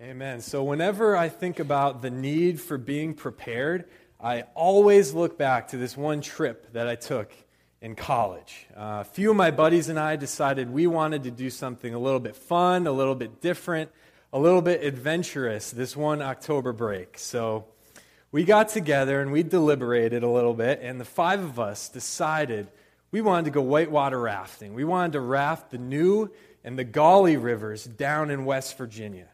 Amen. So, whenever I think about the need for being prepared, I always look back to this one trip that I took in college. Uh, a few of my buddies and I decided we wanted to do something a little bit fun, a little bit different, a little bit adventurous this one October break. So, we got together and we deliberated a little bit, and the five of us decided we wanted to go whitewater rafting. We wanted to raft the New and the Gauley rivers down in West Virginia.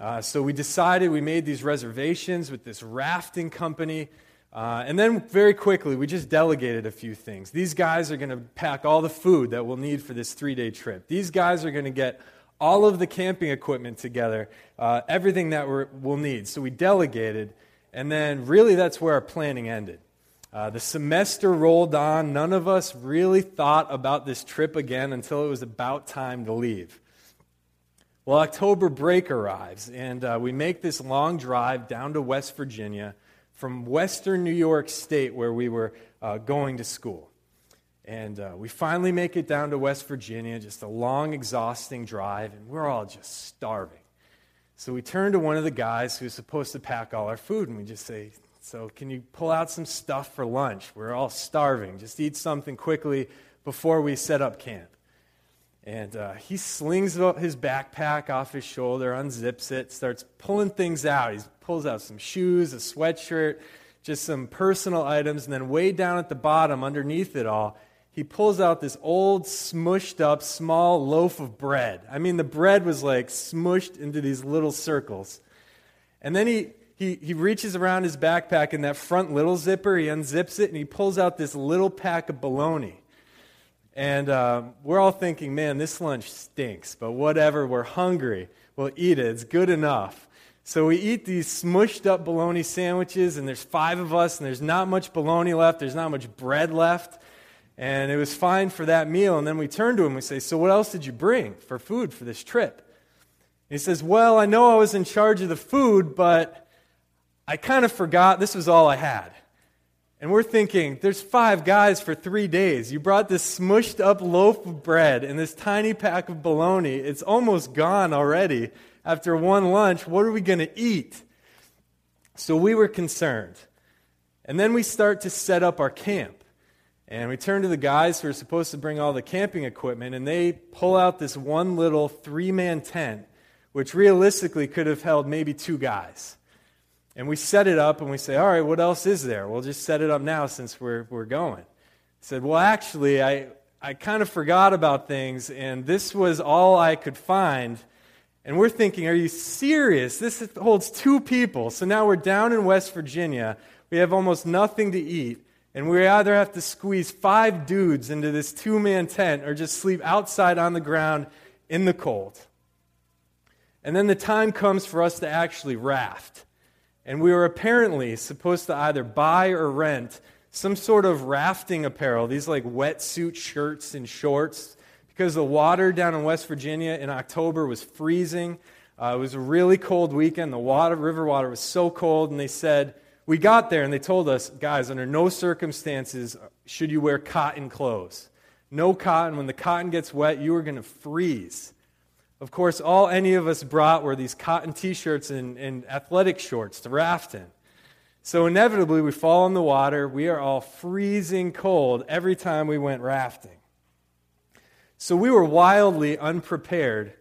Uh, so we decided, we made these reservations with this rafting company. Uh, and then very quickly, we just delegated a few things. These guys are going to pack all the food that we'll need for this three day trip. These guys are going to get all of the camping equipment together, uh, everything that we will need. So we delegated, and then really that's where our planning ended. Uh, the semester rolled on. None of us really thought about this trip again until it was about time to leave. Well, October break arrives, and uh, we make this long drive down to West Virginia from western New York State, where we were uh, going to school. And uh, we finally make it down to West Virginia, just a long, exhausting drive, and we're all just starving. So we turn to one of the guys who's supposed to pack all our food, and we just say, So, can you pull out some stuff for lunch? We're all starving. Just eat something quickly before we set up camp. And uh, he slings his backpack off his shoulder, unzips it, starts pulling things out. He pulls out some shoes, a sweatshirt, just some personal items. And then, way down at the bottom, underneath it all, he pulls out this old, smushed up, small loaf of bread. I mean, the bread was like smushed into these little circles. And then he, he, he reaches around his backpack in that front little zipper, he unzips it, and he pulls out this little pack of bologna. And uh, we're all thinking, man, this lunch stinks, but whatever, we're hungry. We'll eat it. It's good enough. So we eat these smushed up bologna sandwiches, and there's five of us, and there's not much bologna left, there's not much bread left. And it was fine for that meal. And then we turn to him, and we say, So what else did you bring for food for this trip? And he says, Well, I know I was in charge of the food, but I kind of forgot this was all I had. And we're thinking, there's five guys for three days. You brought this smushed up loaf of bread and this tiny pack of bologna. It's almost gone already after one lunch. What are we going to eat? So we were concerned. And then we start to set up our camp. And we turn to the guys who are supposed to bring all the camping equipment, and they pull out this one little three man tent, which realistically could have held maybe two guys. And we set it up and we say, all right, what else is there? We'll just set it up now since we're, we're going. He said, well, actually, I, I kind of forgot about things, and this was all I could find. And we're thinking, are you serious? This holds two people. So now we're down in West Virginia. We have almost nothing to eat. And we either have to squeeze five dudes into this two man tent or just sleep outside on the ground in the cold. And then the time comes for us to actually raft. And we were apparently supposed to either buy or rent some sort of rafting apparel, these like wetsuit shirts and shorts, because the water down in West Virginia in October was freezing. Uh, it was a really cold weekend. The water, river water was so cold, and they said, we got there and they told us, guys, under no circumstances should you wear cotton clothes. No cotton. When the cotton gets wet, you are going to freeze. Of course, all any of us brought were these cotton t shirts and, and athletic shorts to raft in. So inevitably, we fall in the water. We are all freezing cold every time we went rafting. So we were wildly unprepared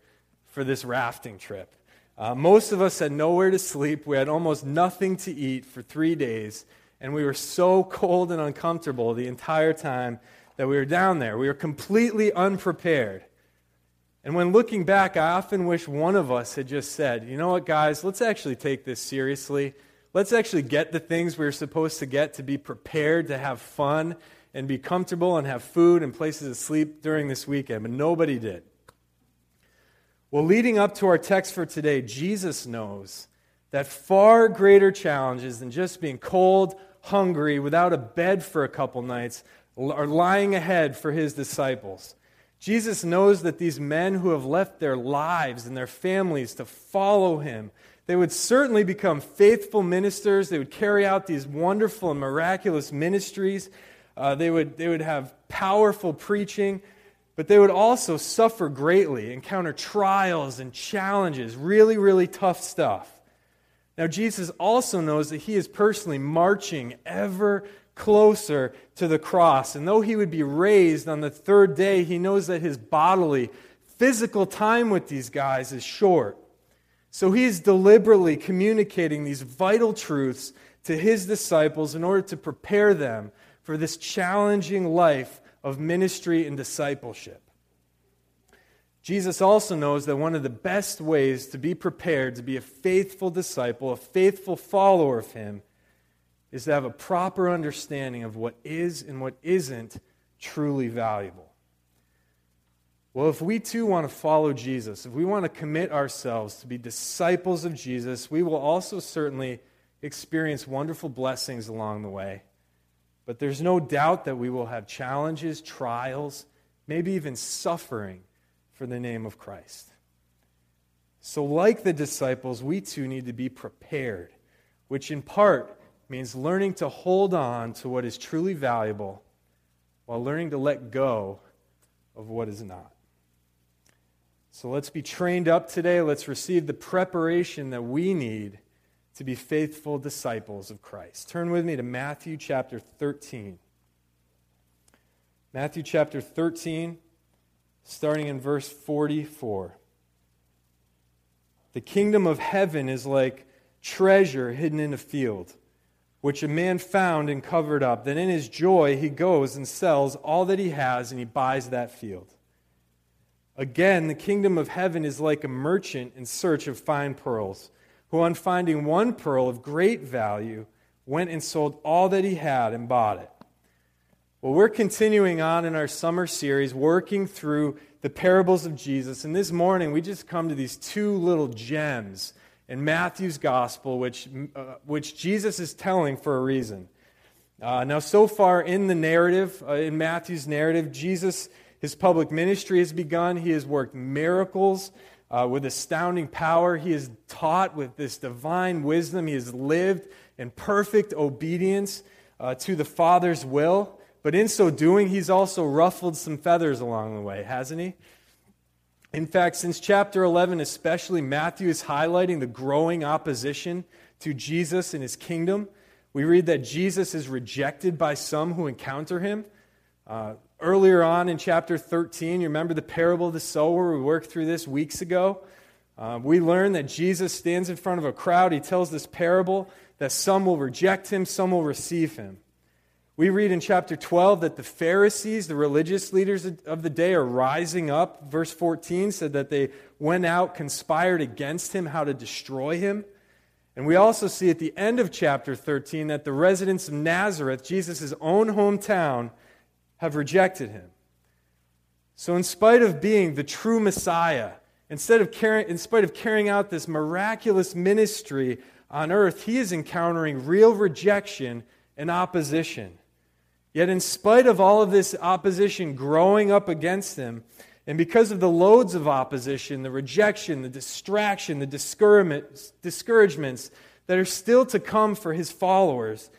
for this rafting trip. Uh, most of us had nowhere to sleep. We had almost nothing to eat for three days. And we were so cold and uncomfortable the entire time that we were down there. We were completely unprepared. And when looking back, I often wish one of us had just said, you know what, guys, let's actually take this seriously. Let's actually get the things we are supposed to get to be prepared to have fun and be comfortable and have food and places to sleep during this weekend. But nobody did. Well, leading up to our text for today, Jesus knows that far greater challenges than just being cold, hungry, without a bed for a couple nights are lying ahead for his disciples. Jesus knows that these men who have left their lives and their families to follow him, they would certainly become faithful ministers. They would carry out these wonderful and miraculous ministries. Uh, they, would, they would have powerful preaching. but they would also suffer greatly, encounter trials and challenges, really, really tough stuff. Now, Jesus also knows that he is personally marching ever closer to the cross. And though he would be raised on the third day, he knows that his bodily, physical time with these guys is short. So he is deliberately communicating these vital truths to his disciples in order to prepare them for this challenging life of ministry and discipleship. Jesus also knows that one of the best ways to be prepared to be a faithful disciple, a faithful follower of him, is to have a proper understanding of what is and what isn't truly valuable. Well, if we too want to follow Jesus, if we want to commit ourselves to be disciples of Jesus, we will also certainly experience wonderful blessings along the way. But there's no doubt that we will have challenges, trials, maybe even suffering for the name of Christ. So, like the disciples, we too need to be prepared, which in part means learning to hold on to what is truly valuable while learning to let go of what is not. So let's be trained up today. Let's receive the preparation that we need to be faithful disciples of Christ. Turn with me to Matthew chapter 13. Matthew chapter 13, starting in verse 44. The kingdom of heaven is like treasure hidden in a field, which a man found and covered up. Then in his joy he goes and sells all that he has and he buys that field. Again, the kingdom of heaven is like a merchant in search of fine pearls who, on finding one pearl of great value, went and sold all that he had and bought it. Well, we're continuing on in our summer series, working through the parables of Jesus. And this morning, we just come to these two little gems in Matthew's gospel, which, uh, which Jesus is telling for a reason. Uh, now, so far in the narrative, uh, in Matthew's narrative, Jesus, his public ministry has begun. He has worked miracles uh, with astounding power. He is taught with this divine wisdom. He has lived in perfect obedience uh, to the Father's will. But in so doing, he's also ruffled some feathers along the way, hasn't he? In fact, since chapter 11, especially, Matthew is highlighting the growing opposition to Jesus and his kingdom. We read that Jesus is rejected by some who encounter him. Uh, Earlier on in chapter 13, you remember the parable of the sower? We worked through this weeks ago. Uh, we learn that Jesus stands in front of a crowd. He tells this parable that some will reject him, some will receive him. We read in chapter 12 that the Pharisees, the religious leaders of the day, are rising up. Verse 14 said that they went out, conspired against him, how to destroy him. And we also see at the end of chapter 13 that the residents of Nazareth, Jesus' own hometown, have rejected him. So, in spite of being the true Messiah, instead of carrying, in spite of carrying out this miraculous ministry on earth, he is encountering real rejection and opposition. Yet, in spite of all of this opposition growing up against him, and because of the loads of opposition, the rejection, the distraction, the discouragements that are still to come for his followers,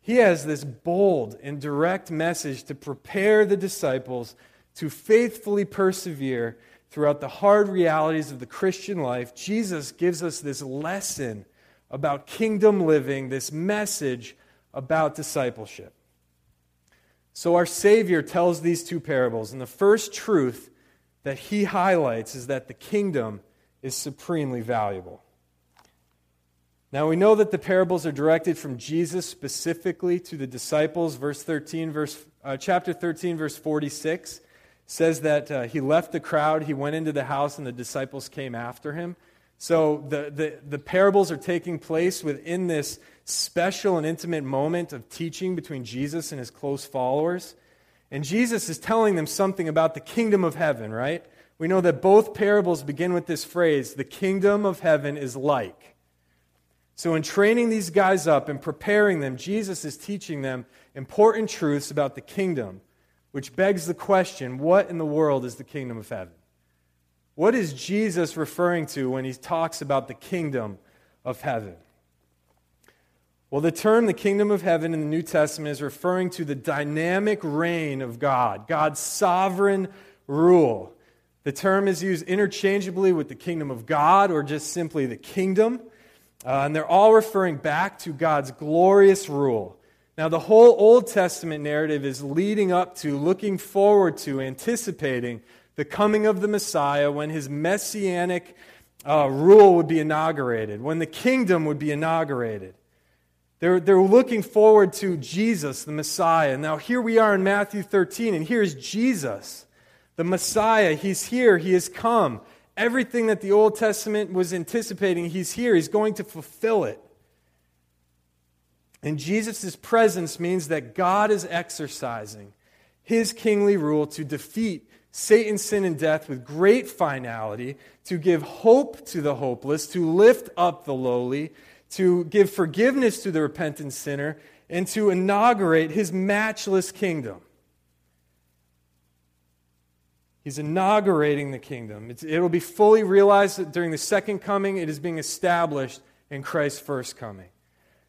he has this bold and direct message to prepare the disciples to faithfully persevere throughout the hard realities of the Christian life. Jesus gives us this lesson about kingdom living, this message about discipleship. So, our Savior tells these two parables, and the first truth that he highlights is that the kingdom is supremely valuable. Now we know that the parables are directed from Jesus specifically to the disciples. Verse 13, verse, uh, chapter 13, verse 46 says that uh, he left the crowd, he went into the house, and the disciples came after him. So the, the, the parables are taking place within this special and intimate moment of teaching between Jesus and his close followers. And Jesus is telling them something about the kingdom of heaven, right? We know that both parables begin with this phrase the kingdom of heaven is like. So, in training these guys up and preparing them, Jesus is teaching them important truths about the kingdom, which begs the question what in the world is the kingdom of heaven? What is Jesus referring to when he talks about the kingdom of heaven? Well, the term the kingdom of heaven in the New Testament is referring to the dynamic reign of God, God's sovereign rule. The term is used interchangeably with the kingdom of God or just simply the kingdom. Uh, and they're all referring back to God's glorious rule. Now, the whole Old Testament narrative is leading up to, looking forward to, anticipating the coming of the Messiah when his messianic uh, rule would be inaugurated, when the kingdom would be inaugurated. They're, they're looking forward to Jesus, the Messiah. Now, here we are in Matthew 13, and here's Jesus, the Messiah. He's here, he has come. Everything that the Old Testament was anticipating, he's here, he's going to fulfill it. And Jesus' presence means that God is exercising his kingly rule to defeat Satan, sin, and death with great finality, to give hope to the hopeless, to lift up the lowly, to give forgiveness to the repentant sinner, and to inaugurate his matchless kingdom. He's inaugurating the kingdom. It's, it'll be fully realized during the second coming. It is being established in Christ's first coming.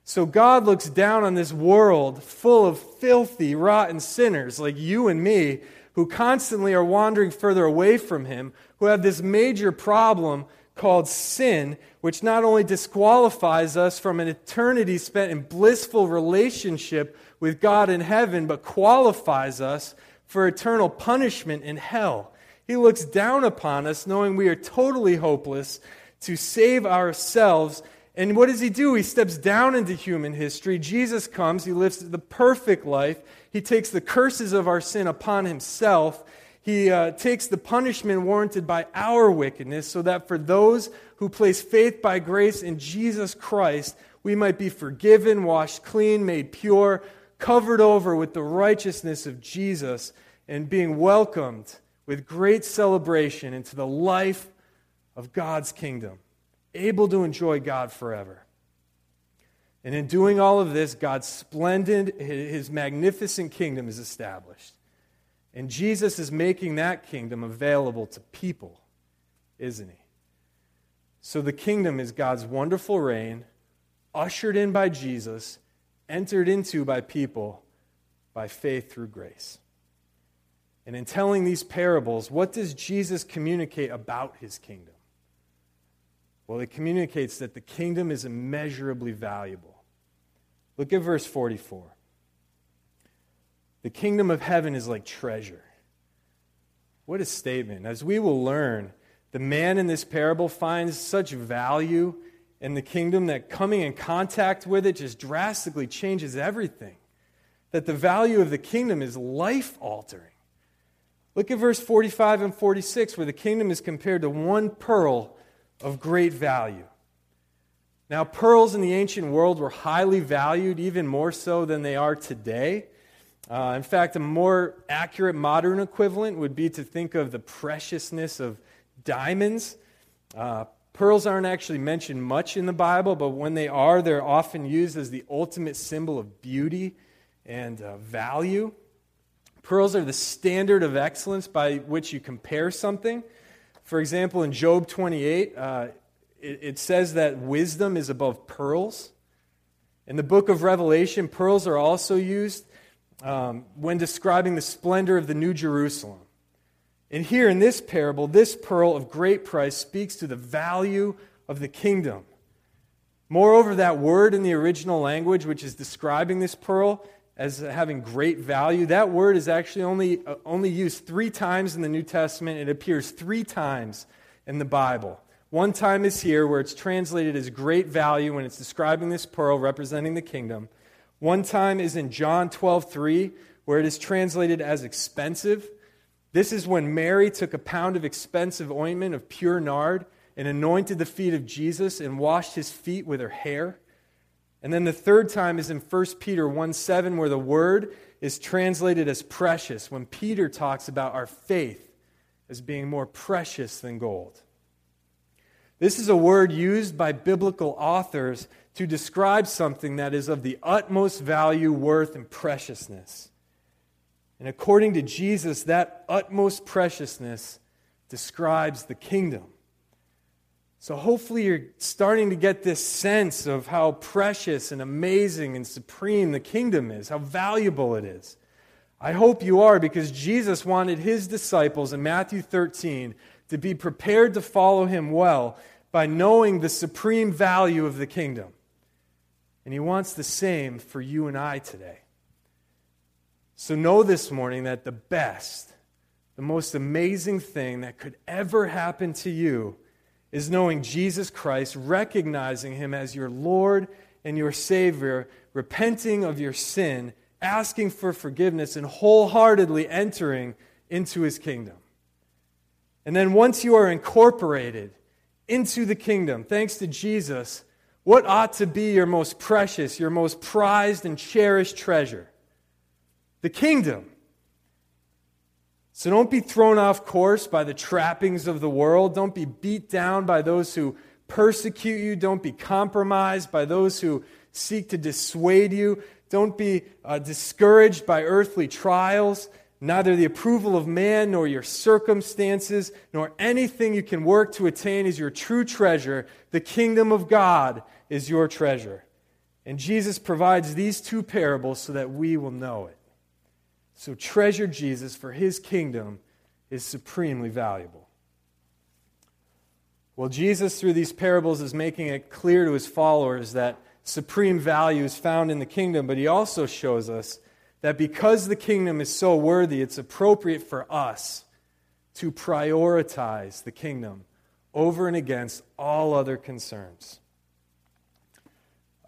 So God looks down on this world full of filthy, rotten sinners like you and me who constantly are wandering further away from Him, who have this major problem called sin, which not only disqualifies us from an eternity spent in blissful relationship with God in heaven, but qualifies us for eternal punishment in hell. He looks down upon us knowing we are totally hopeless to save ourselves and what does he do? He steps down into human history. Jesus comes. He lives the perfect life. He takes the curses of our sin upon himself. He uh, takes the punishment warranted by our wickedness so that for those who place faith by grace in Jesus Christ, we might be forgiven, washed clean, made pure, covered over with the righteousness of Jesus, and being welcomed with great celebration into the life of God's kingdom able to enjoy God forever. And in doing all of this, God's splendid, his magnificent kingdom is established. And Jesus is making that kingdom available to people, isn't he? So the kingdom is God's wonderful reign, ushered in by Jesus, entered into by people by faith through grace. And in telling these parables, what does Jesus communicate about his kingdom? Well, it communicates that the kingdom is immeasurably valuable. Look at verse 44. The kingdom of heaven is like treasure. What a statement. As we will learn, the man in this parable finds such value in the kingdom that coming in contact with it just drastically changes everything. That the value of the kingdom is life altering. Look at verse 45 and 46, where the kingdom is compared to one pearl of great value. Now, pearls in the ancient world were highly valued, even more so than they are today. Uh, in fact, a more accurate modern equivalent would be to think of the preciousness of diamonds. Uh, pearls aren't actually mentioned much in the Bible, but when they are, they're often used as the ultimate symbol of beauty and uh, value. Pearls are the standard of excellence by which you compare something. For example, in Job 28, uh, it, it says that wisdom is above pearls. In the book of Revelation, pearls are also used um, when describing the splendor of the New Jerusalem. And here in this parable, this pearl of great price speaks to the value of the kingdom. Moreover, that word in the original language, which is describing this pearl, as having great value. That word is actually only, uh, only used three times in the New Testament. It appears three times in the Bible. One time is here where it's translated as great value when it's describing this pearl representing the kingdom. One time is in John 12, 3, where it is translated as expensive. This is when Mary took a pound of expensive ointment of pure nard and anointed the feet of Jesus and washed his feet with her hair. And then the third time is in 1 Peter 1 7, where the word is translated as precious, when Peter talks about our faith as being more precious than gold. This is a word used by biblical authors to describe something that is of the utmost value, worth, and preciousness. And according to Jesus, that utmost preciousness describes the kingdom. So hopefully you're starting to get this sense of how precious and amazing and supreme the kingdom is, how valuable it is. I hope you are because Jesus wanted his disciples in Matthew 13 to be prepared to follow him well by knowing the supreme value of the kingdom. And he wants the same for you and I today. So know this morning that the best, the most amazing thing that could ever happen to you is knowing Jesus Christ, recognizing him as your Lord and your Savior, repenting of your sin, asking for forgiveness, and wholeheartedly entering into his kingdom. And then once you are incorporated into the kingdom, thanks to Jesus, what ought to be your most precious, your most prized and cherished treasure? The kingdom. So don't be thrown off course by the trappings of the world. Don't be beat down by those who persecute you. Don't be compromised by those who seek to dissuade you. Don't be uh, discouraged by earthly trials neither the approval of man nor your circumstances nor anything you can work to attain is your true treasure. The kingdom of God is your treasure. And Jesus provides these two parables so that we will know it. So treasure Jesus, for his kingdom is supremely valuable. Well, Jesus, through these parables, is making it clear to his followers that supreme value is found in the kingdom, but he also shows us that because the kingdom is so worthy, it's appropriate for us to prioritize the kingdom over and against all other concerns.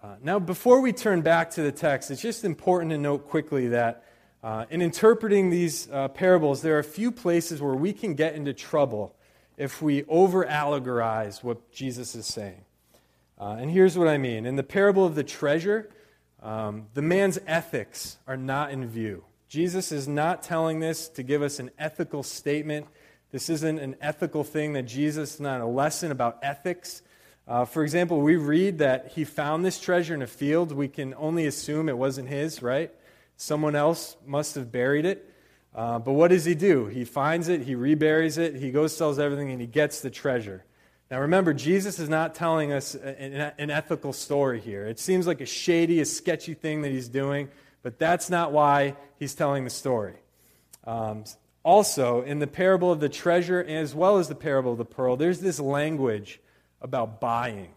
Uh, now, before we turn back to the text, it's just important to note quickly that uh, in interpreting these uh, parables, there are a few places where we can get into trouble if we over allegorize what Jesus is saying. Uh, and here's what I mean. In the parable of the treasure, um, the man's ethics are not in view. Jesus is not telling this to give us an ethical statement. This isn't an ethical thing that Jesus is not a lesson about ethics. Uh, for example, we read that he found this treasure in a field. We can only assume it wasn't his, right? Someone else must have buried it. Uh, but what does he do? He finds it, he reburies it, he goes, sells everything, and he gets the treasure. Now remember, Jesus is not telling us an, an, ethical story here. It seems like a shady, a sketchy thing that he's doing, but that's not why he's telling the story. Um, also, in the parable of the treasure, as well as the parable of the pearl, there's this language about buying,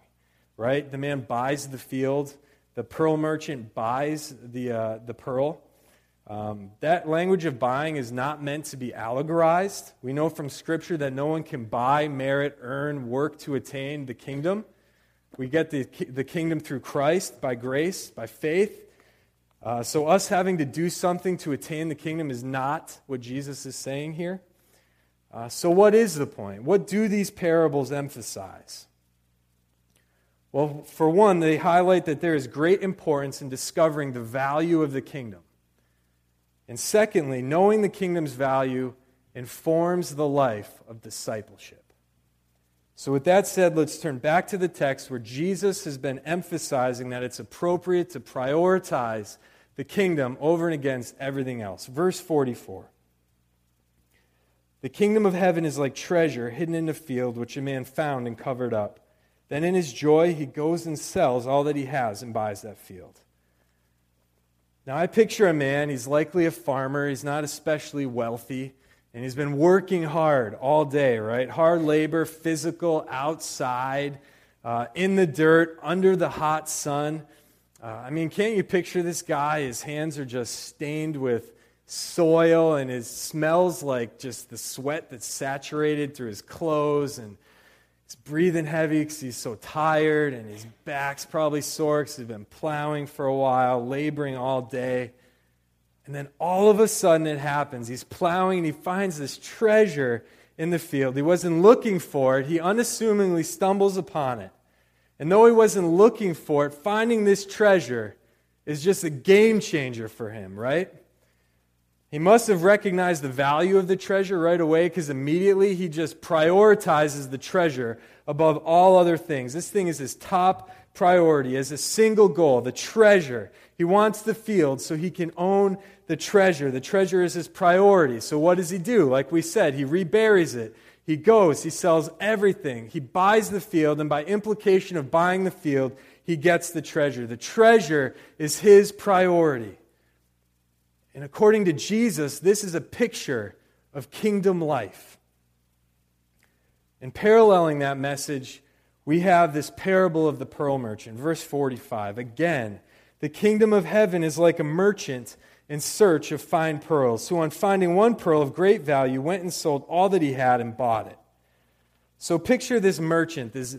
right? The man buys the field, the pearl merchant buys the, uh, the pearl. Um, that language of buying is not meant to be allegorized. We know from Scripture that no one can buy, merit, earn, work to attain the kingdom. We get the, the kingdom through Christ by grace, by faith. Uh, so, us having to do something to attain the kingdom is not what Jesus is saying here. Uh, so, what is the point? What do these parables emphasize? Well, for one, they highlight that there is great importance in discovering the value of the kingdom. And secondly, knowing the kingdom's value informs the life of discipleship. So, with that said, let's turn back to the text where Jesus has been emphasizing that it's appropriate to prioritize the kingdom over and against everything else. Verse 44 The kingdom of heaven is like treasure hidden in a field, which a man found and covered up. Then, in his joy, he goes and sells all that he has and buys that field. Now, I picture a man, he's likely a farmer, he's not especially wealthy, and he's been working hard all day, right? Hard labor, physical, outside, uh, in the dirt, under the hot sun. Uh, I mean, can't you picture this guy? His hands are just stained with soil, and it smells like just the sweat that's saturated through his clothes, and He's breathing heavy because he's so tired, and his back's probably sore because he's been plowing for a while, laboring all day. And then all of a sudden it happens. He's plowing and he finds this treasure in the field. He wasn't looking for it, he unassumingly stumbles upon it. And though he wasn't looking for it, finding this treasure is just a game changer for him, right? He must have recognized the value of the treasure right away because immediately he just prioritizes the treasure above all other things. This thing is his top priority, as a single goal, the treasure. He wants the field so he can own the treasure. The treasure is his priority. So what does he do? Like we said, he reburies it. He goes, he sells everything. He buys the field, and by implication of buying the field, he gets the treasure. The treasure is his priority. And according to Jesus, this is a picture of kingdom life. And paralleling that message, we have this parable of the pearl merchant, verse 45. Again, the kingdom of heaven is like a merchant in search of fine pearls, who, on finding one pearl of great value, went and sold all that he had and bought it. So picture this merchant, this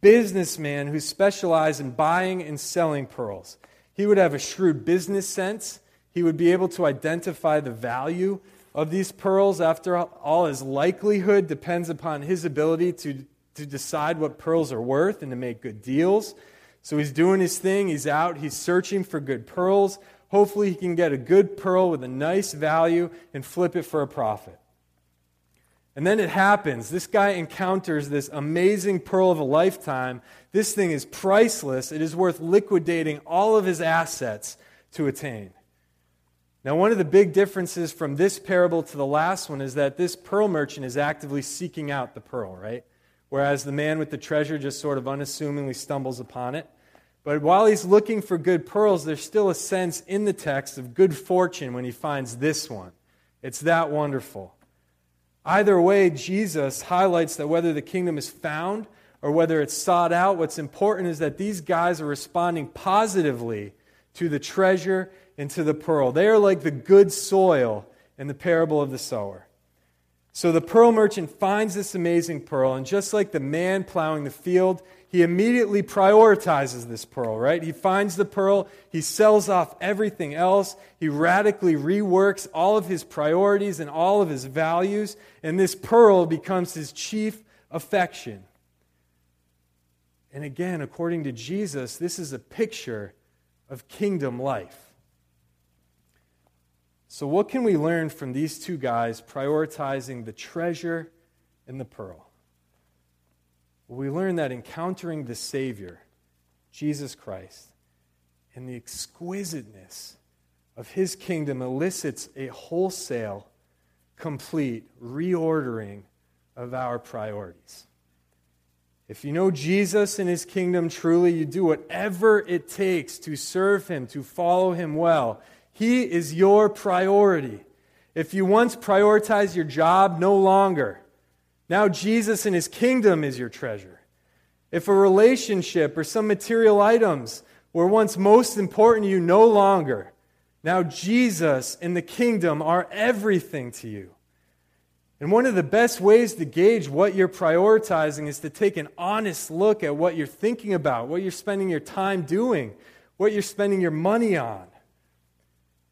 businessman who specialized in buying and selling pearls. He would have a shrewd business sense. He would be able to identify the value of these pearls. After all, his likelihood depends upon his ability to, to decide what pearls are worth and to make good deals. So he's doing his thing. He's out. He's searching for good pearls. Hopefully, he can get a good pearl with a nice value and flip it for a profit. And then it happens. This guy encounters this amazing pearl of a lifetime. This thing is priceless. It is worth liquidating all of his assets to attain. Now, one of the big differences from this parable to the last one is that this pearl merchant is actively seeking out the pearl, right? Whereas the man with the treasure just sort of unassumingly stumbles upon it. But while he's looking for good pearls, there's still a sense in the text of good fortune when he finds this one. It's that wonderful. Either way, Jesus highlights that whether the kingdom is found or whether it's sought out, what's important is that these guys are responding positively to the treasure and to the pearl. They are like the good soil in the parable of the sower. So the pearl merchant finds this amazing pearl, and just like the man plowing the field, he immediately prioritizes this pearl, right? He finds the pearl, he sells off everything else, he radically reworks all of his priorities and all of his values, and this pearl becomes his chief affection. And again, according to Jesus, this is a picture of kingdom life. So, what can we learn from these two guys prioritizing the treasure and the pearl? Well, we learn that encountering the Savior, Jesus Christ, and the exquisiteness of his kingdom elicits a wholesale, complete reordering of our priorities. If you know Jesus and his kingdom truly, you do whatever it takes to serve him, to follow him well he is your priority. If you once prioritized your job, no longer. Now Jesus and his kingdom is your treasure. If a relationship or some material items were once most important to you, no longer. Now Jesus and the kingdom are everything to you. And one of the best ways to gauge what you're prioritizing is to take an honest look at what you're thinking about, what you're spending your time doing, what you're spending your money on.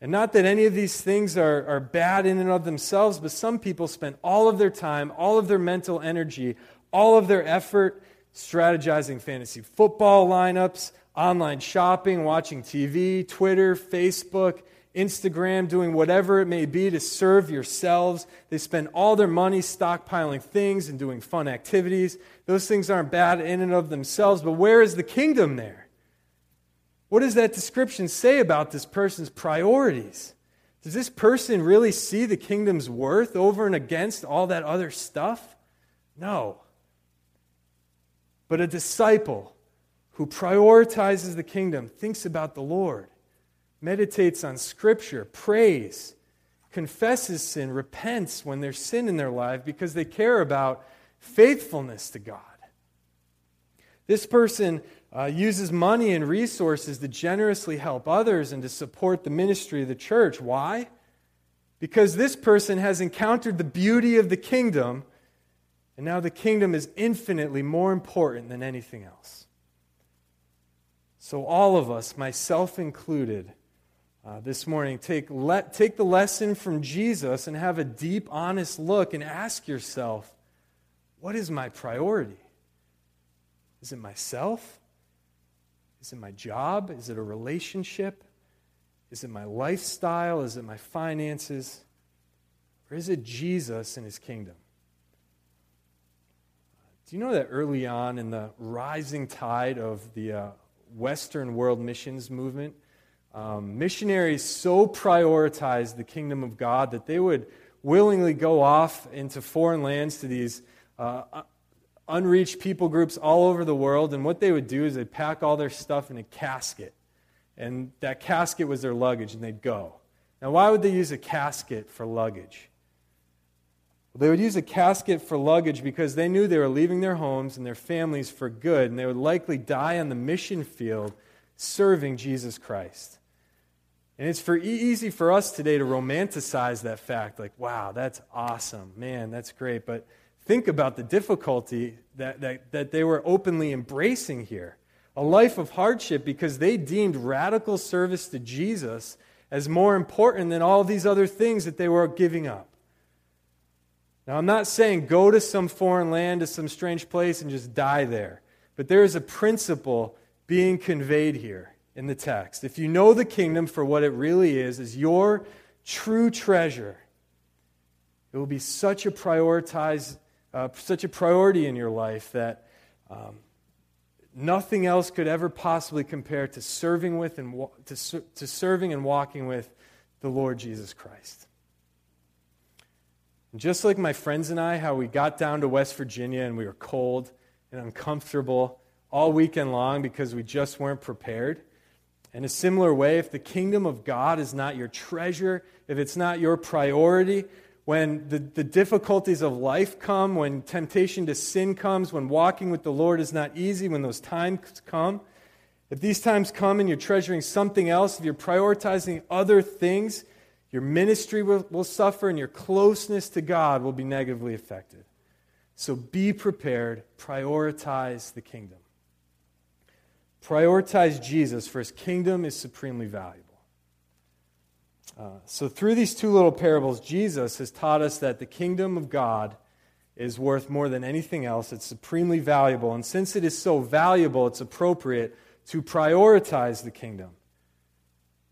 And not that any of these things are, are bad in and of themselves, but some people spend all of their time, all of their mental energy, all of their effort strategizing fantasy football lineups, online shopping, watching TV, Twitter, Facebook, Instagram, doing whatever it may be to serve yourselves. They spend all their money stockpiling things and doing fun activities. Those things aren't bad in and of themselves, but where is the kingdom there? What does that description say about this person's priorities? Does this person really see the kingdom's worth over and against all that other stuff? No. But a disciple who prioritizes the kingdom thinks about the Lord, meditates on Scripture, prays, confesses sin, repents when there's sin in their life because they care about faithfulness to God. This person uh, uses money and resources to generously help others and to support the ministry of the church. Why? Because this person has encountered the beauty of the kingdom, and now the kingdom is infinitely more important than anything else. So, all of us, myself included, uh, this morning, take, let, take the lesson from Jesus and have a deep, honest look and ask yourself what is my priority? Is it myself? Is it my job? Is it a relationship? Is it my lifestyle? Is it my finances? Or is it Jesus and his kingdom? Do you know that early on in the rising tide of the uh, Western world missions movement, um, missionaries so prioritized the kingdom of God that they would willingly go off into foreign lands to these uh, unreached people groups all over the world, and what they would do is they'd pack all their stuff in a casket. And that casket was their luggage, and they'd go. Now, why would they use a casket for luggage? Well, they would use a casket for luggage because they knew they were leaving their homes and their families for good, and they would likely die on the mission field serving Jesus Christ. And it's for easy for us today to romanticize that fact like, wow, that's awesome. Man, that's great. But think about the difficulty that, that, that they were openly embracing here a life of hardship because they deemed radical service to Jesus as more important than all these other things that they were giving up. Now, I'm not saying go to some foreign land, to some strange place, and just die there. But there is a principle being conveyed here in the text. If you know the kingdom for what it really is, as your true treasure, it will be such a prioritize, uh, such a priority in your life that um, nothing else could ever possibly compare to serving with and to, to serving and walking with the Lord Jesus Christ. And just like my friends and I, how we got down to West Virginia and we were cold and uncomfortable all weekend long because we just weren't prepared. In a similar way, if the kingdom of God is not your treasure, if it's not your priority, when the, the difficulties of life come, when temptation to sin comes, when walking with the Lord is not easy, when those times come, if these times come and you're treasuring something else, if you're prioritizing other things, your ministry will, will suffer and your closeness to God will be negatively affected. So be prepared, prioritize the kingdom. Prioritize Jesus, for his kingdom is supremely valuable. Uh, so, through these two little parables, Jesus has taught us that the kingdom of God is worth more than anything else. It's supremely valuable. And since it is so valuable, it's appropriate to prioritize the kingdom.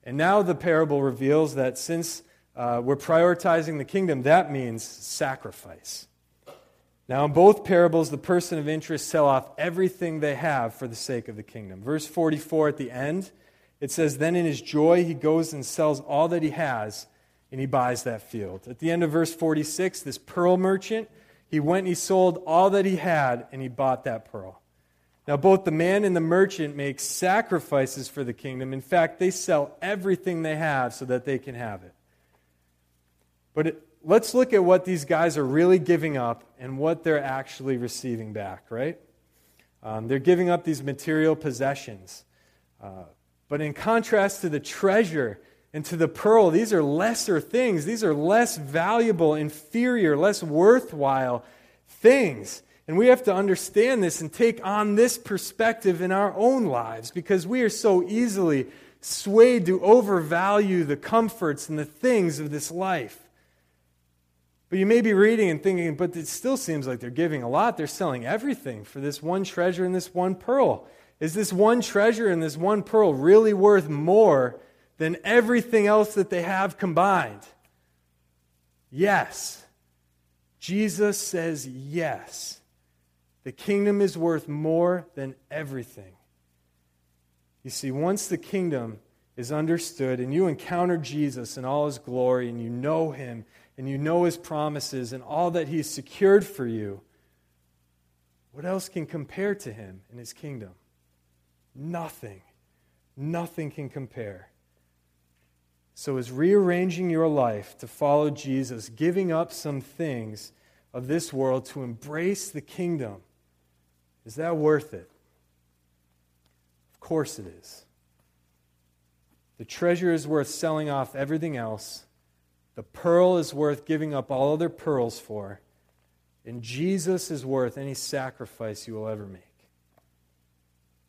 And now the parable reveals that since uh, we're prioritizing the kingdom, that means sacrifice. Now, in both parables, the person of interest sell off everything they have for the sake of the kingdom. Verse 44 at the end it says, Then in his joy he goes and sells all that he has, and he buys that field. At the end of verse 46, this pearl merchant, he went and he sold all that he had, and he bought that pearl. Now, both the man and the merchant make sacrifices for the kingdom. In fact, they sell everything they have so that they can have it. But it, let's look at what these guys are really giving up and what they're actually receiving back, right? Um, they're giving up these material possessions. Uh, but in contrast to the treasure and to the pearl, these are lesser things. These are less valuable, inferior, less worthwhile things. And we have to understand this and take on this perspective in our own lives because we are so easily swayed to overvalue the comforts and the things of this life. But you may be reading and thinking, but it still seems like they're giving a lot. They're selling everything for this one treasure and this one pearl. Is this one treasure and this one pearl really worth more than everything else that they have combined? Yes. Jesus says yes. The kingdom is worth more than everything. You see, once the kingdom is understood and you encounter Jesus in all his glory and you know him and you know his promises and all that he's secured for you, what else can compare to him in his kingdom? Nothing. Nothing can compare. So, is rearranging your life to follow Jesus, giving up some things of this world to embrace the kingdom, is that worth it? Of course it is. The treasure is worth selling off everything else. The pearl is worth giving up all other pearls for. And Jesus is worth any sacrifice you will ever make.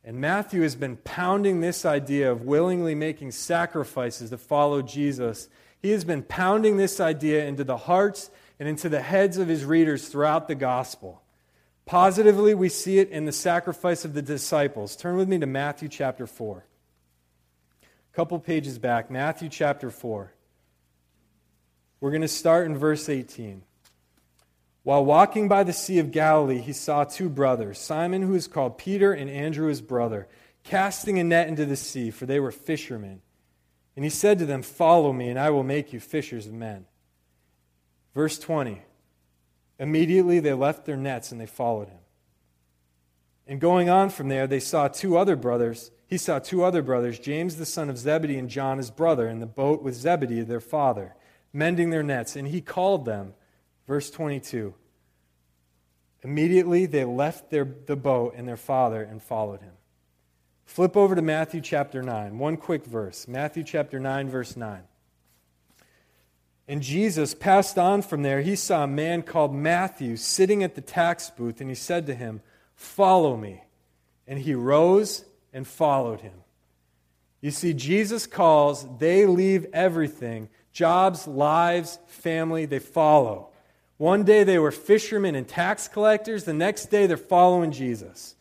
And Matthew has been pounding this idea of willingly making sacrifices to follow Jesus. He has been pounding this idea into the hearts and into the heads of his readers throughout the gospel. Positively, we see it in the sacrifice of the disciples. Turn with me to Matthew chapter 4. A couple pages back, Matthew chapter 4. We're going to start in verse 18. While walking by the Sea of Galilee, he saw two brothers, Simon, who is called Peter, and Andrew, his brother, casting a net into the sea, for they were fishermen. And he said to them, Follow me, and I will make you fishers of men. Verse 20 Immediately they left their nets and they followed him. And going on from there, they saw two other brothers. He saw two other brothers, James the son of Zebedee and John his brother, in the boat with Zebedee their father, mending their nets. And he called them. Verse 22. Immediately they left their, the boat and their father and followed him. Flip over to Matthew chapter 9. One quick verse. Matthew chapter 9, verse 9. And Jesus passed on from there. He saw a man called Matthew sitting at the tax booth, and he said to him, Follow me. And he rose and followed him. You see, Jesus calls, they leave everything jobs, lives, family, they follow. One day they were fishermen and tax collectors, the next day they're following Jesus.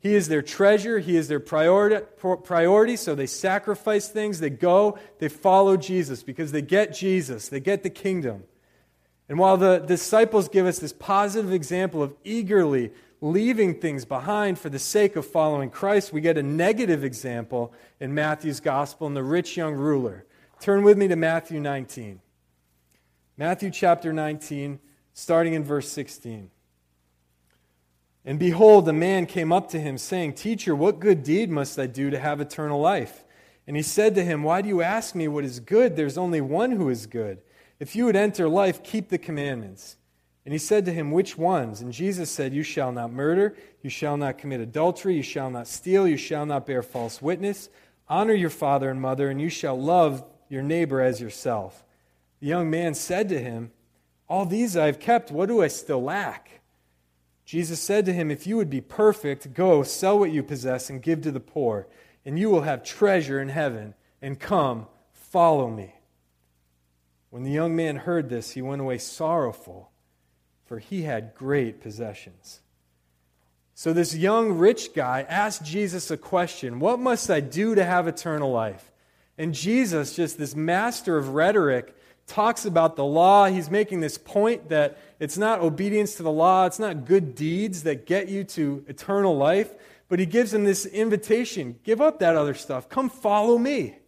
He is their treasure. He is their priority, priority. So they sacrifice things. They go. They follow Jesus because they get Jesus. They get the kingdom. And while the disciples give us this positive example of eagerly leaving things behind for the sake of following Christ, we get a negative example in Matthew's gospel in the rich young ruler. Turn with me to Matthew 19. Matthew chapter 19, starting in verse 16. And behold, a man came up to him, saying, Teacher, what good deed must I do to have eternal life? And he said to him, Why do you ask me what is good? There's only one who is good. If you would enter life, keep the commandments. And he said to him, Which ones? And Jesus said, You shall not murder, you shall not commit adultery, you shall not steal, you shall not bear false witness, honor your father and mother, and you shall love your neighbor as yourself. The young man said to him, All these I have kept, what do I still lack? Jesus said to him, If you would be perfect, go, sell what you possess, and give to the poor, and you will have treasure in heaven. And come, follow me. When the young man heard this, he went away sorrowful, for he had great possessions. So, this young rich guy asked Jesus a question What must I do to have eternal life? And Jesus, just this master of rhetoric, talks about the law. He's making this point that it's not obedience to the law, it's not good deeds that get you to eternal life, but he gives him this invitation give up that other stuff, come follow me.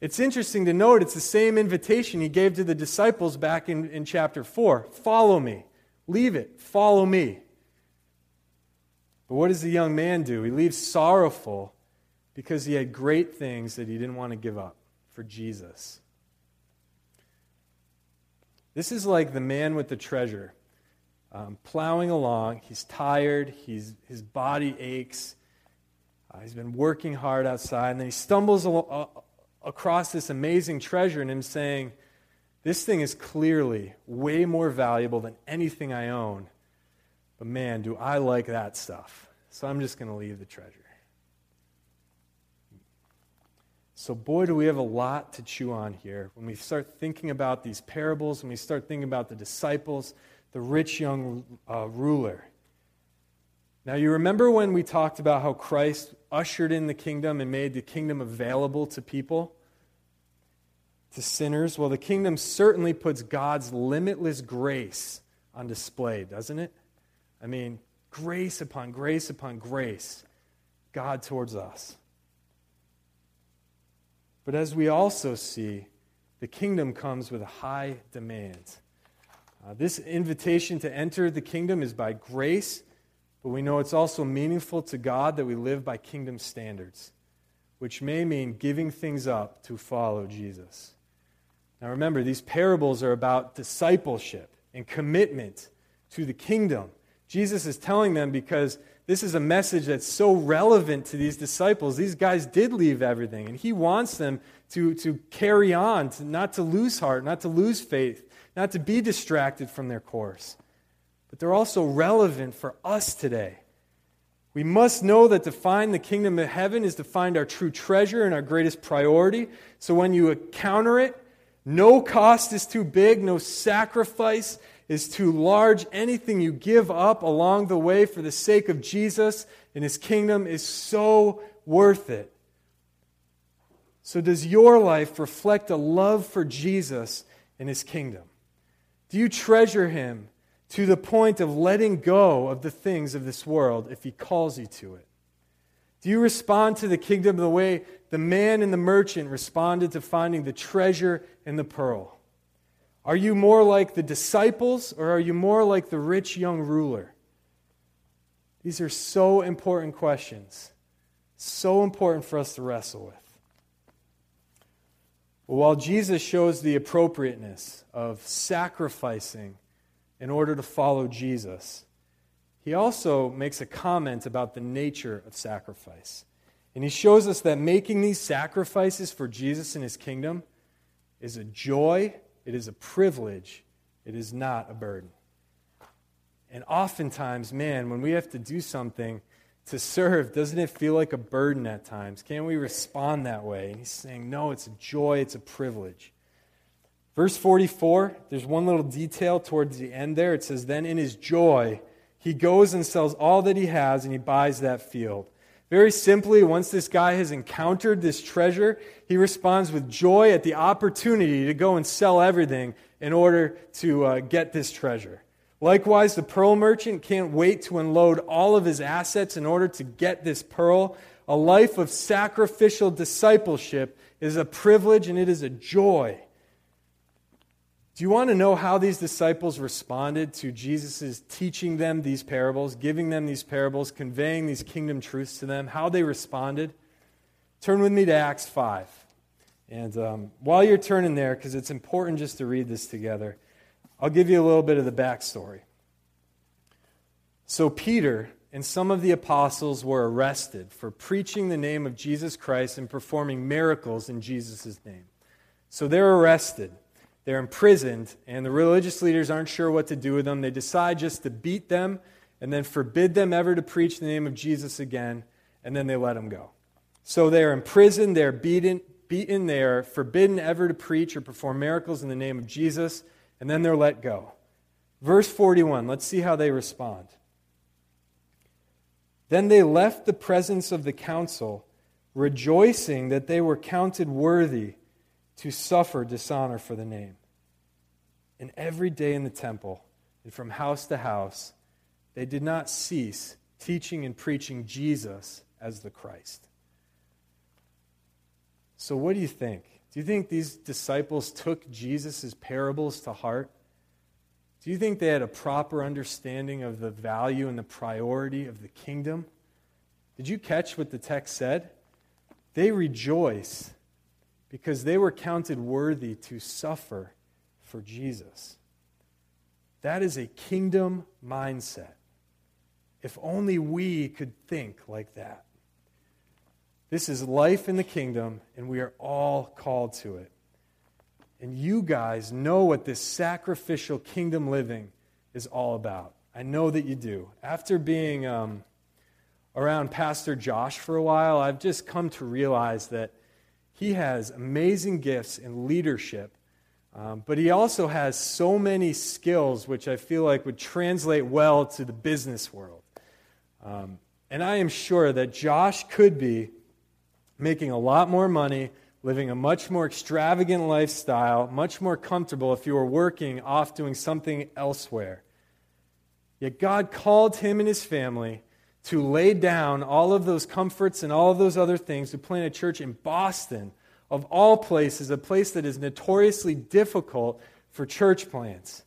It's interesting to note it's the same invitation he gave to the disciples back in, in chapter 4 follow me, leave it, follow me. But what does the young man do? He leaves sorrowful because he had great things that he didn't want to give up for Jesus. This is like the man with the treasure, um, plowing along. He's tired, he's, his body aches, uh, he's been working hard outside, and then he stumbles al- uh, across this amazing treasure and him saying, This thing is clearly way more valuable than anything I own. But man, do I like that stuff. So I'm just going to leave the treasure. So, boy, do we have a lot to chew on here when we start thinking about these parables, when we start thinking about the disciples, the rich young uh, ruler. Now, you remember when we talked about how Christ ushered in the kingdom and made the kingdom available to people, to sinners? Well, the kingdom certainly puts God's limitless grace on display, doesn't it? I mean, grace upon grace upon grace, God towards us. But as we also see, the kingdom comes with a high demand. Uh, this invitation to enter the kingdom is by grace, but we know it's also meaningful to God that we live by kingdom standards, which may mean giving things up to follow Jesus. Now remember, these parables are about discipleship and commitment to the kingdom. Jesus is telling them because this is a message that's so relevant to these disciples. These guys did leave everything, and he wants them to, to carry on, to, not to lose heart, not to lose faith, not to be distracted from their course. But they're also relevant for us today. We must know that to find the kingdom of heaven is to find our true treasure and our greatest priority. So when you encounter it, no cost is too big, no sacrifice is too large. Anything you give up along the way for the sake of Jesus and his kingdom is so worth it. So, does your life reflect a love for Jesus and his kingdom? Do you treasure him to the point of letting go of the things of this world if he calls you to it? Do you respond to the kingdom the way the man and the merchant responded to finding the treasure and the pearl? Are you more like the disciples or are you more like the rich young ruler? These are so important questions, so important for us to wrestle with. While Jesus shows the appropriateness of sacrificing in order to follow Jesus, he also makes a comment about the nature of sacrifice. And he shows us that making these sacrifices for Jesus and his kingdom is a joy, it is a privilege, it is not a burden. And oftentimes, man, when we have to do something to serve, doesn't it feel like a burden at times? Can't we respond that way? And he's saying, no, it's a joy, it's a privilege. Verse 44, there's one little detail towards the end there. It says, Then in his joy, he goes and sells all that he has and he buys that field. Very simply, once this guy has encountered this treasure, he responds with joy at the opportunity to go and sell everything in order to uh, get this treasure. Likewise, the pearl merchant can't wait to unload all of his assets in order to get this pearl. A life of sacrificial discipleship is a privilege and it is a joy. Do you want to know how these disciples responded to Jesus' teaching them these parables, giving them these parables, conveying these kingdom truths to them? How they responded? Turn with me to Acts 5. And um, while you're turning there, because it's important just to read this together, I'll give you a little bit of the backstory. So, Peter and some of the apostles were arrested for preaching the name of Jesus Christ and performing miracles in Jesus' name. So, they're arrested. They're imprisoned, and the religious leaders aren't sure what to do with them. They decide just to beat them and then forbid them ever to preach the name of Jesus again, and then they let them go. So they're imprisoned, they're beaten, beaten, they are forbidden ever to preach or perform miracles in the name of Jesus and then they're let go. Verse 41, let's see how they respond. Then they left the presence of the council, rejoicing that they were counted worthy to suffer dishonor for the name. And every day in the temple and from house to house, they did not cease teaching and preaching Jesus as the Christ. So, what do you think? Do you think these disciples took Jesus' parables to heart? Do you think they had a proper understanding of the value and the priority of the kingdom? Did you catch what the text said? They rejoice because they were counted worthy to suffer for Jesus. That is a kingdom mindset. If only we could think like that. This is life in the kingdom, and we are all called to it. And you guys know what this sacrificial kingdom living is all about. I know that you do. After being um, around Pastor Josh for a while, I've just come to realize that he has amazing gifts in leadership, um, but he also has so many skills which I feel like would translate well to the business world. Um, and I am sure that Josh could be making a lot more money, living a much more extravagant lifestyle, much more comfortable if you were working off doing something elsewhere. Yet God called him and his family to lay down all of those comforts and all of those other things to plant a church in Boston, of all places, a place that is notoriously difficult for church plants.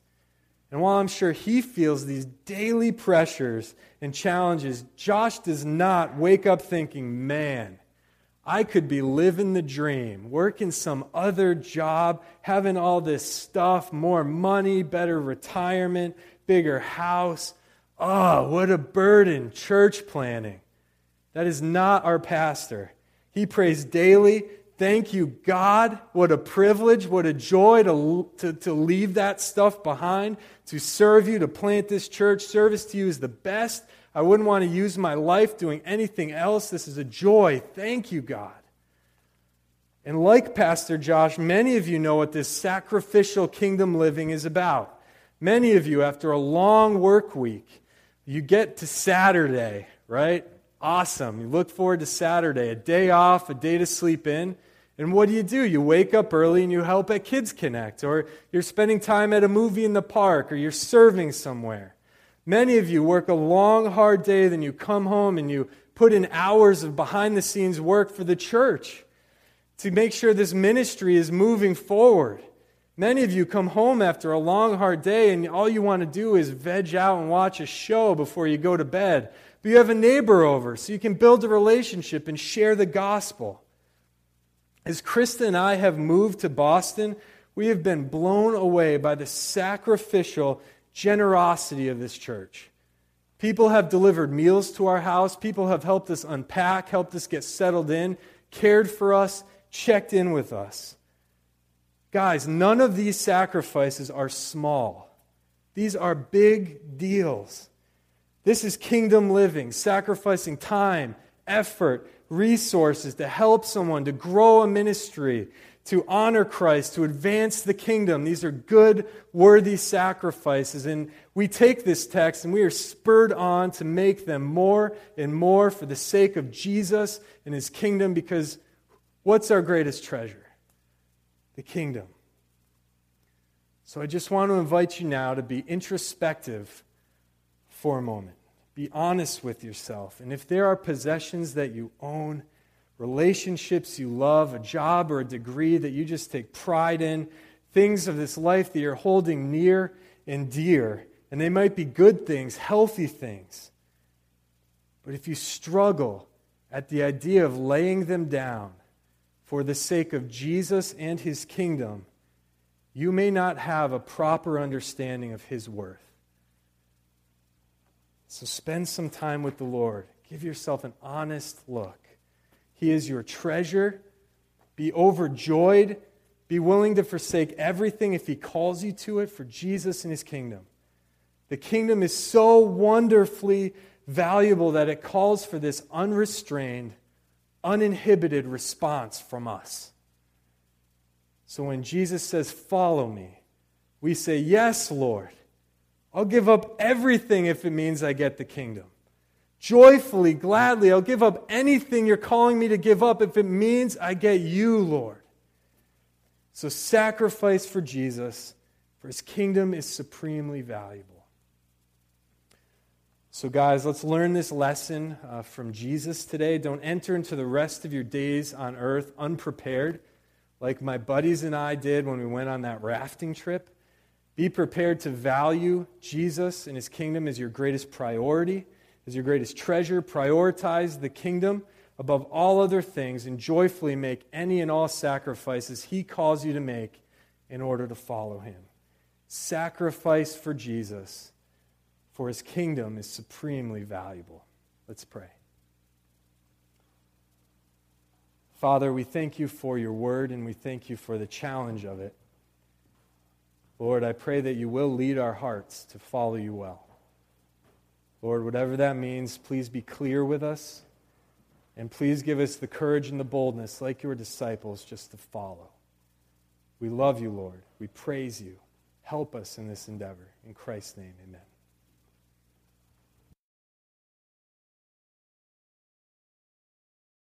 And while I'm sure he feels these daily pressures and challenges, Josh does not wake up thinking, man, I could be living the dream, working some other job, having all this stuff, more money, better retirement, bigger house. Oh, what a burden, church planting. That is not our pastor. He prays daily. Thank you, God. What a privilege, what a joy to, to, to leave that stuff behind, to serve you, to plant this church. Service to you is the best. I wouldn't want to use my life doing anything else. This is a joy. Thank you, God. And like Pastor Josh, many of you know what this sacrificial kingdom living is about. Many of you, after a long work week, you get to Saturday, right? Awesome. You look forward to Saturday, a day off, a day to sleep in. And what do you do? You wake up early and you help at Kids Connect, or you're spending time at a movie in the park, or you're serving somewhere. Many of you work a long, hard day, then you come home and you put in hours of behind the scenes work for the church to make sure this ministry is moving forward. Many of you come home after a long, hard day, and all you want to do is veg out and watch a show before you go to bed. but you have a neighbor over so you can build a relationship and share the gospel. As Krista and I have moved to Boston, we have been blown away by the sacrificial generosity of this church. People have delivered meals to our house. People have helped us unpack, helped us get settled in, cared for us, checked in with us. Guys, none of these sacrifices are small. These are big deals. This is kingdom living, sacrificing time, effort, resources to help someone, to grow a ministry, to honor Christ, to advance the kingdom. These are good, worthy sacrifices. And we take this text and we are spurred on to make them more and more for the sake of Jesus and his kingdom because what's our greatest treasure? The kingdom. So I just want to invite you now to be introspective for a moment. Be honest with yourself. And if there are possessions that you own, relationships you love, a job or a degree that you just take pride in, things of this life that you're holding near and dear. And they might be good things, healthy things. But if you struggle at the idea of laying them down for the sake of Jesus and his kingdom, you may not have a proper understanding of his worth. So spend some time with the Lord. Give yourself an honest look. He is your treasure. Be overjoyed. Be willing to forsake everything if He calls you to it for Jesus and His kingdom. The kingdom is so wonderfully valuable that it calls for this unrestrained, uninhibited response from us. So when Jesus says, Follow me, we say, Yes, Lord. I'll give up everything if it means I get the kingdom. Joyfully, gladly, I'll give up anything you're calling me to give up if it means I get you, Lord. So sacrifice for Jesus, for his kingdom is supremely valuable. So, guys, let's learn this lesson uh, from Jesus today. Don't enter into the rest of your days on earth unprepared, like my buddies and I did when we went on that rafting trip. Be prepared to value Jesus and his kingdom as your greatest priority as your greatest treasure. Prioritize the kingdom above all other things and joyfully make any and all sacrifices he calls you to make in order to follow him. Sacrifice for Jesus, for his kingdom is supremely valuable. Let's pray. Father, we thank you for your word and we thank you for the challenge of it. Lord, I pray that you will lead our hearts to follow you well. Lord, whatever that means, please be clear with us. And please give us the courage and the boldness, like your disciples, just to follow. We love you, Lord. We praise you. Help us in this endeavor. In Christ's name, amen.